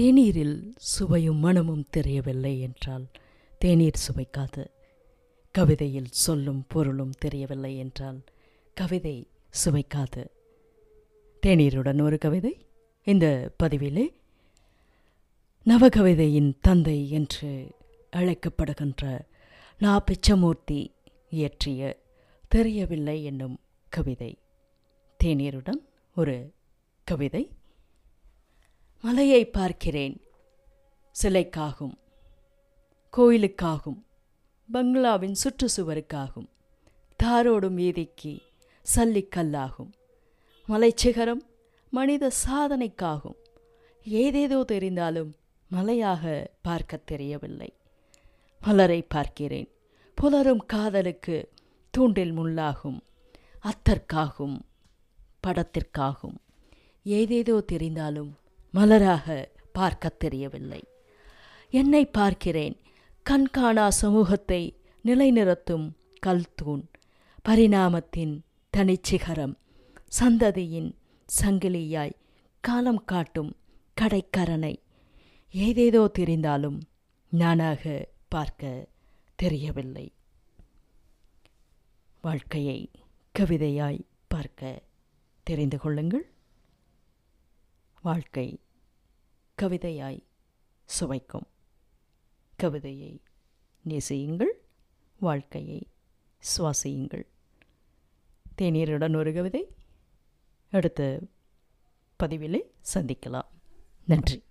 தேநீரில் சுவையும் மனமும் தெரியவில்லை என்றால் தேநீர் சுவைக்காது. கவிதையில் சொல்லும் பொருளும் தெரியவில்லை என்றால் கவிதை சுவைக்காது. தேநீருடன் ஒரு கவிதை. இந்த பதிவிலே நவகவிதையின் தந்தை என்று அழைக்கப்படுகின்ற நா பிச்சமூர்த்தி இயற்றிய தெரியவில்லை என்னும் கவிதை. தேநீருடன் ஒரு கவிதை. மலையை பார்க்கிறேன். சிலைக்காகும் கோயிலுக்காகும் பங்களாவின் சுற்றுச்சுவருக்காகும் தாரோடும் வீதிக்கு சல்லிக்கல்லாகும் மலைச்சிகரம் மனித சாதனைக்காகும். ஏதேதோ தெரிந்தாலும் மலையாக பார்க்க தெரியவில்லை. மலரை பார்க்கிறேன் புலரும் காதலுக்கு தூண்டில் முள்ளாகும் அத்தற்காகும் படத்திற்காகும். ஏதேதோ தெரிந்தாலும் மலராக பார்க்க தெரியவில்லை. என்னை பார்க்கிறேன். கண்காணா சமூகத்தை நிலைநிறுத்தும் கல்தூண். பரிணாமத்தின் தனிச்சிகரம். சந்ததியின் சங்கிலியாய் காலம் காட்டும் கடைக்கரனை ஏதேதோ தெரிந்தாலும் நானாக பார்க்க தெரியவில்லை. வாழ்க்கையை கவிதையாய் பார்க்க தெரிந்து கொள்ளுங்கள். வாழ்க்கை கவிதையாய் சுவைக்கும். கவிதையை நேசியுங்கள் வாழ்க்கையை சுவாசியுங்கள். தேநீருடன் ஒரு கவிதை. அடுத்த பதிவிலே சந்திக்கலாம். நன்றி.